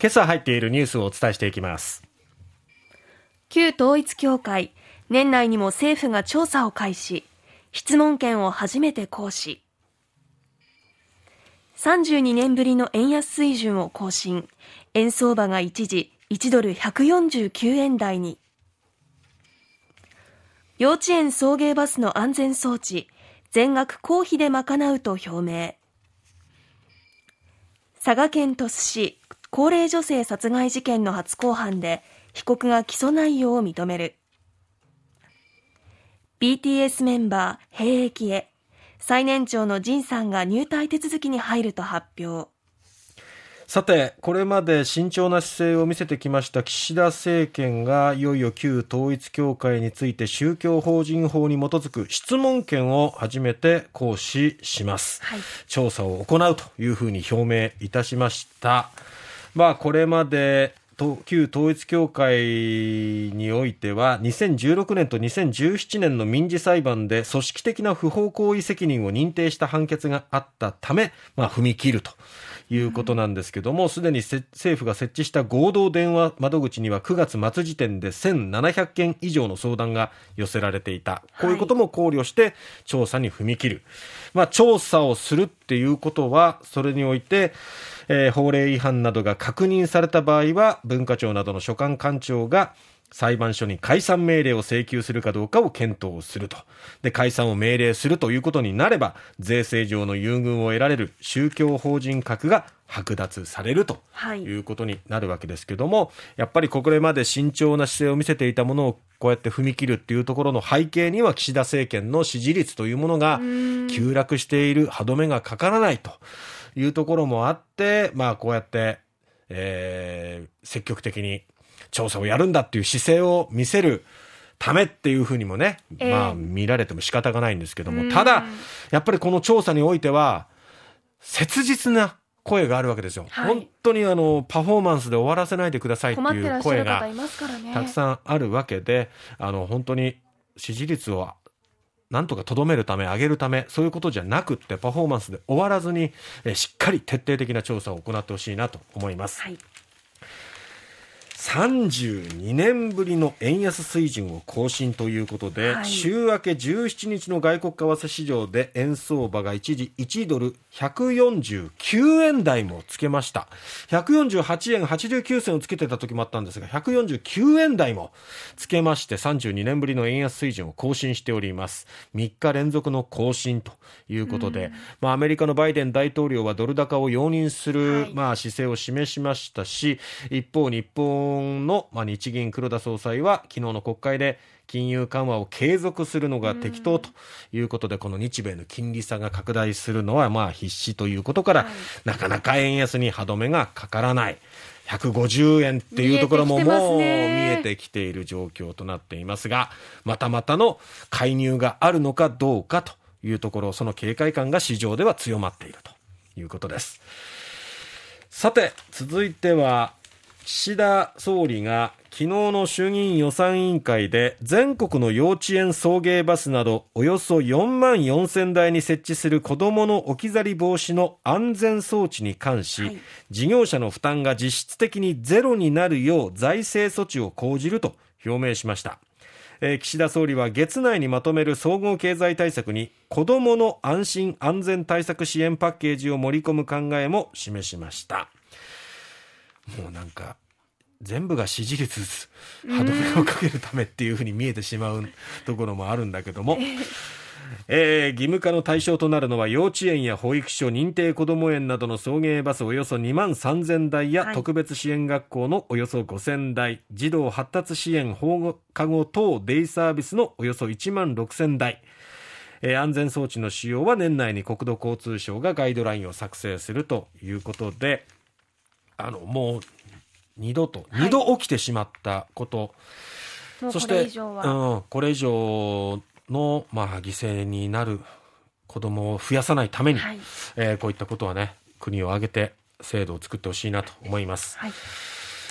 今朝入っているニュースをお伝えしていきます。旧統一協会年内にも政府が調査を開始。質問権を初めて行使。32年ぶりの円安水準を更新。円相場が一時1ドル149円台に。幼稚園送迎バスの安全装置全額公費で賄うと表明。佐賀県鳥栖市高齢女性殺害事件の初公判で被告が起訴内容を認める。BTS メンバー兵役へ最年長のジンさんが入隊手続きに入ると発表。さて、これまで慎重な姿勢を見せてきました岸田政権がいよいよ旧統一教会について宗教法人法に基づく質問権を初めて行使します、はい、調査を行うというふうに表明いたしましたまあこれまで旧統一教会においては2016年と2017年の民事裁判で組織的な不法行為責任を認定した判決があったため、まあ、踏み切ると。いうことなんですけども、すでに政府が設置した合同電話窓口には9月末時点で1700件以上の相談が寄せられていた。こういうことも考慮して調査に踏み切る。まあ、調査をするっていうことは、それにおいて、えー、法令違反などが確認された場合は、文化庁などの所管官庁が裁判所に解散命令を請求するかどうかを検討すると。で、解散を命令するということになれば、税制上の優遇を得られる宗教法人格が剥奪されるということになるわけですけども、はい、やっぱりこれまで慎重な姿勢を見せていたものをこうやって踏み切るっていうところの背景には岸田政権の支持率というものが急落している歯止めがかからないというところもあって、まあこうやって、えー、積極的に調査をやるんだっていう姿勢を見せるためっていうふうにもね、えー、まあ見られても仕方がないんですけども、ただ、やっぱりこの調査においては、切実な声があるわけですよ。はい、本当にあの、パフォーマンスで終わらせないでくださいっていう声がたくさんあるわけで、あの、本当に支持率をなんとかとどめるため、上げるため、そういうことじゃなくって、パフォーマンスで終わらずに、えしっかり徹底的な調査を行ってほしいなと思います。はい32年ぶりの円安水準を更新ということで、はい、週明け17日の外国為替市場で円相場が一時1ドル149円台もつけました。148円89銭をつけてた時もあったんですが149円台もつけまして32年ぶりの円安水準を更新しております。3日連続の更新ということで、まあ、アメリカのバイデン大統領はドル高を容認する、はい、まあ、姿勢を示しましたし一方日本本の、まあ、日銀黒田総裁は昨日の国会で金融緩和を継続するのが適当ということで、この日米の金利差が拡大するのはまあ必至ということから、なかなか円安に歯止めがかからない。150円っていうところももう見えてきている状況となっていますが、またまたの介入があるのかどうかというところ、その警戒感が市場では強まっているということです。さて、続いては、岸田総理が昨日の衆議院予算委員会で全国の幼稚園送迎バスなどおよそ4万4000台に設置する子どもの置き去り防止の安全装置に関し、はい、事業者の負担が実質的にゼロになるよう財政措置を講じると表明しました。えー、岸田総理は月内にまとめる総合経済対策に子どもの安心安全対策支援パッケージを盛り込む考えも示しました。もうなんか全部が支持率歯止めをかけるためっていうふうに見えてしまうところもあるんだけども。えー、義務化の対象となるのは幼稚園や保育所認定こども園などの送迎バスおよそ2万3000台や、特別支援学校のおよそ5000台。児童発達支援保護科護等デイサービスのおよそ1万6000台。えー、安全装置の使用は年内に国土交通省がガイドラインを作成するということであのもう二度と、二度起きてしまったこと、そして、うん、これ以上の、まあ、犠牲になる子供を増やさないために、はい、えー、こういったことはね、国を挙げて制度を作ってほしいなと思います。はい、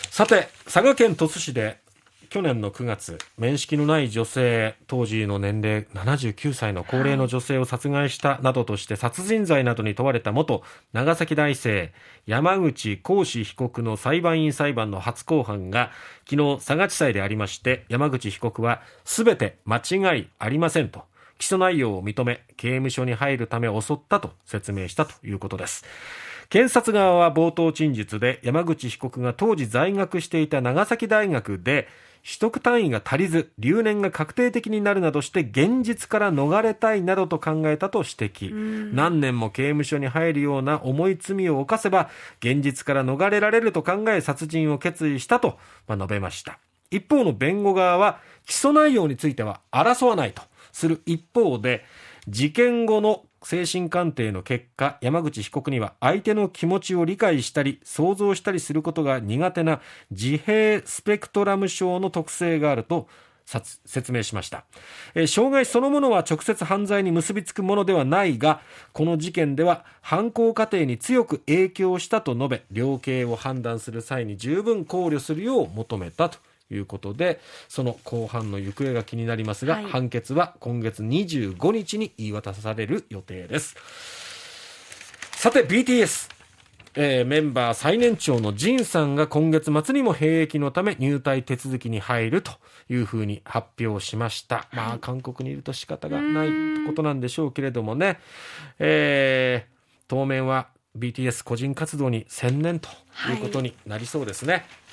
さて、佐賀県鳥栖市で去年の9月面識のない女性当時の年齢79歳の高齢の女性を殺害したなどとして殺人罪などに問われた元長崎大生山口浩志被告の裁判員裁判の初公判が昨日佐賀地裁でありまして山口被告は全て間違いありませんと起訴内容を認め刑務所に入るため襲ったと説明したということです。検察側は冒頭陳述で山口被告が当時在学していた長崎大学で取得単位が足りず留年が確定的になるなどして現実から逃れたいなどと考えたと指摘。何年も刑務所に入るような重い罪を犯せば現実から逃れられると考え殺人を決意したと述べました。一方の弁護側は起訴内容については争わないとする一方で事件後の精神鑑定の結果山口被告には相手の気持ちを理解したり想像したりすることが苦手な自閉スペクトラム症の特性があると説明しました、えー、障害そのものは直接犯罪に結びつくものではないがこの事件では犯行過程に強く影響したと述べ量刑を判断する際に十分考慮するよう求めたと。いうことでその後半の行方が気になりますが、はい、判決は今月25日に言い渡される予定です。さて BTS えー、メンバー最年長のジンさんが今月末にも兵役のため入隊手続きに入るというふうに発表しました。まあ、韓国にいると仕方がないことなんでしょうけれどもね、えー、当面は BTS 個人活動に専念ということになりそうですね。はい